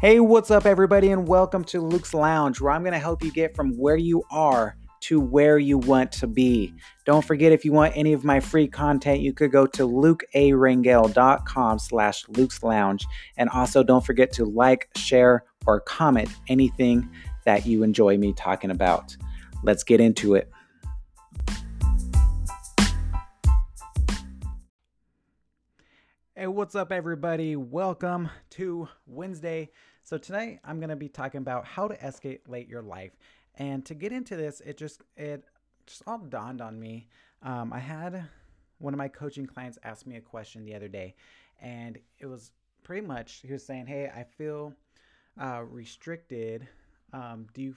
Hey, what's up, everybody, and welcome to Luke's Lounge, where I'm going to help you get from where you are to where you want to be. Don't forget, if you want any of my free content, you could go to lukearangel.com slash Luke's Lounge. And also, don't forget to like, share, or comment anything that you enjoy me talking about. Let's get into it. Hey, what's up, everybody? Welcome to Wednesday. So, tonight I'm going to be talking about how to escalate your life. And to get into this, it just it just all dawned on me. Um, I had one of my coaching clients ask me a question the other day, and it was pretty much he was saying, "Hey, I feel uh, restricted. Um, do you?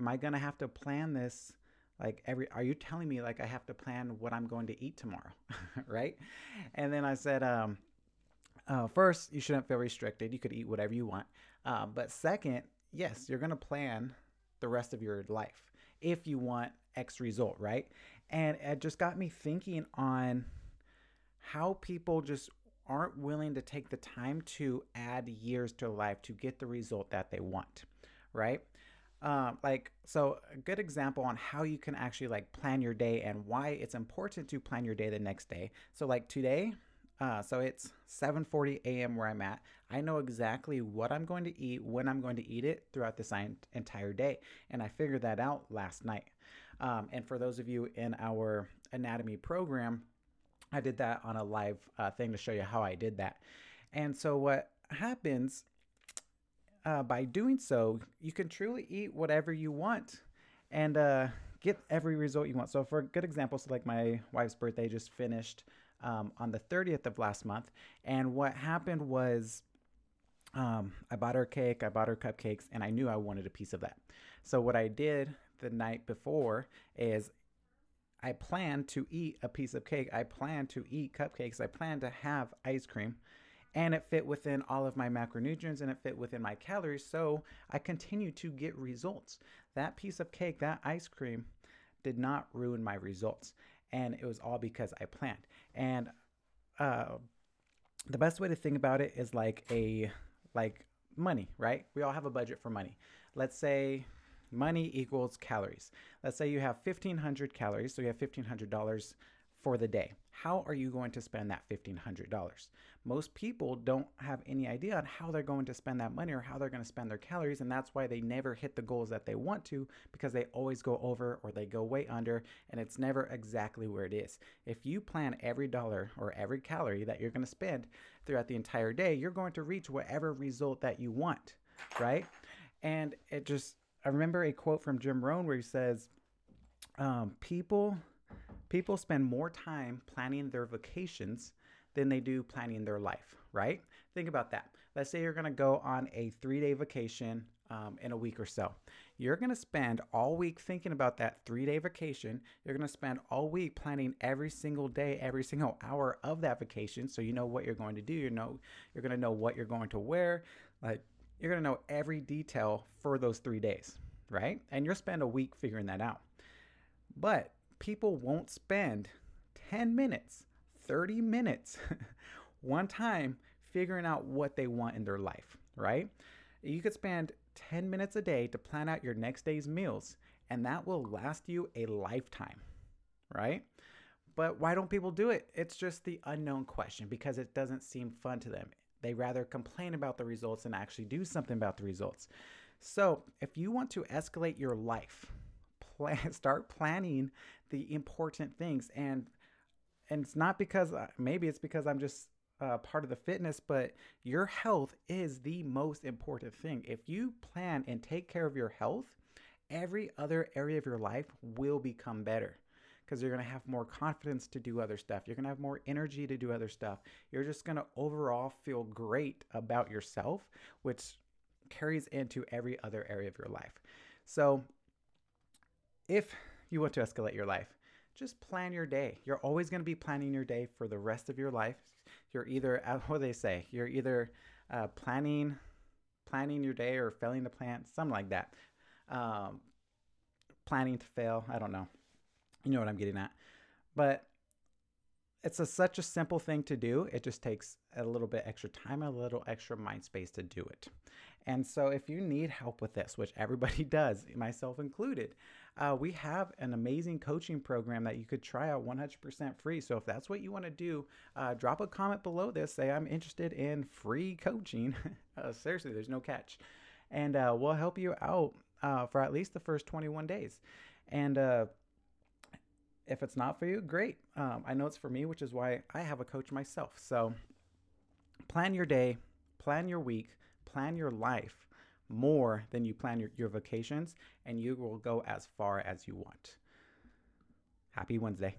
Am I gonna have to plan this?" like every are you telling me like i have to plan what i'm going to eat tomorrow right and then i said um, uh, first, you shouldn't feel restricted. You could eat whatever you want. Uh, but second, yes, you're going to plan the rest of your life if you want X result, right? And it just got me thinking on how people just aren't willing to take the time to add years to life to get the result that they want, right? Um, like so a good example on how you can actually like plan your day and why it's important to plan your day the next day so like today uh, so it's 7:40 a.m. where I'm at. I know exactly what I'm going to eat, when I'm going to eat it throughout this entire day, and I figured that out last night. Um, and for those of you in our anatomy program, I did that on a live uh, thing to show you how I did that. And so what happens uh, by doing so, you can truly eat whatever you want and uh, get every result you want. So for good examples, so like my wife's birthday just finished um, on the 30th of last month. And what happened was um, I bought her cake, I bought her cupcakes, and I knew I wanted a piece of that. So what I did the night before is I planned to eat a piece of cake. I planned to eat cupcakes. I planned to have ice cream. And it fit within all of my macronutrients and it fit within my calories. So I continued to get results. That piece of cake, that ice cream, did not ruin my results. And it was all because I planned. And uh, the best way to think about it is like a like money, right? We all have a budget for money. Let's say money equals calories. Let's say you have 1500 calories, so you have $1500 for the day. How are you going to spend that $1,500? Most people don't have any idea on how they're going to spend that money or how they're going to spend their calories. And that's why they never hit the goals that they want to because they always go over or they go way under and it's never exactly where it is. If you plan every dollar or every calorie that you're going to spend throughout the entire day, you're going to reach whatever result that you want, right? And it just, I remember a quote from Jim Rohn where he says, um, people people spend more time planning their vacations than they do planning their life, right? Think about that. Let's say you're to go on a three day vacation um, in a week or so. You're to spend all week thinking about that three day vacation. You're to spend all week planning every single day, every single hour of that vacation. So you know what you're going to do. You know, you're to know what you're going to wear. Like, you're to know every detail for those three days, right? And you'll spend a week figuring that out. But people won't spend 10 minutes, 30 minutes one time figuring out what they want in their life, right? You could spend 10 minutes a day to plan out your next day's meals, and that will last you a lifetime, right? But why don't people do it? It's just the unknown question because it doesn't seem fun to them. They rather complain about the results and actually do something about the results. So, if you want to escalate your life, plan, start planning the important things and and it's not because uh, maybe it's because I'm just uh, part of the fitness, but your health is the most important thing. If you plan and take care of your health, every other area of your life will become better because you're going to have more confidence to do other stuff. You're going to have more energy to do other stuff. You're just going to overall feel great about yourself, which carries into every other area of your life. So, if you want to escalate your life, just plan your day. You're always going to be planning your day for the rest of your life. You're either, uh, what they say? You're either uh, planning, planning your day or failing to plan, something like that. Um, planning to fail. I don't know. You know what I'm getting at. But it's a, such a simple thing to do. It just takes a little bit extra time, a little extra mind space to do it. And so, if you need help with this, which everybody does, myself included, uh, we have an amazing coaching program that you could try out 100% free. So, if that's what you want to do, uh, drop a comment below this. Say, I'm interested in free coaching. uh, seriously, there's no catch. And uh, we'll help you out uh, for at least the first 21 days. And uh, if it's not for you, great. Um, I know it's for me, which is why I have a coach myself. So, plan your day, plan your week plan your life more than you plan your, your vacations, and you will go as far as you want. Happy Wednesday.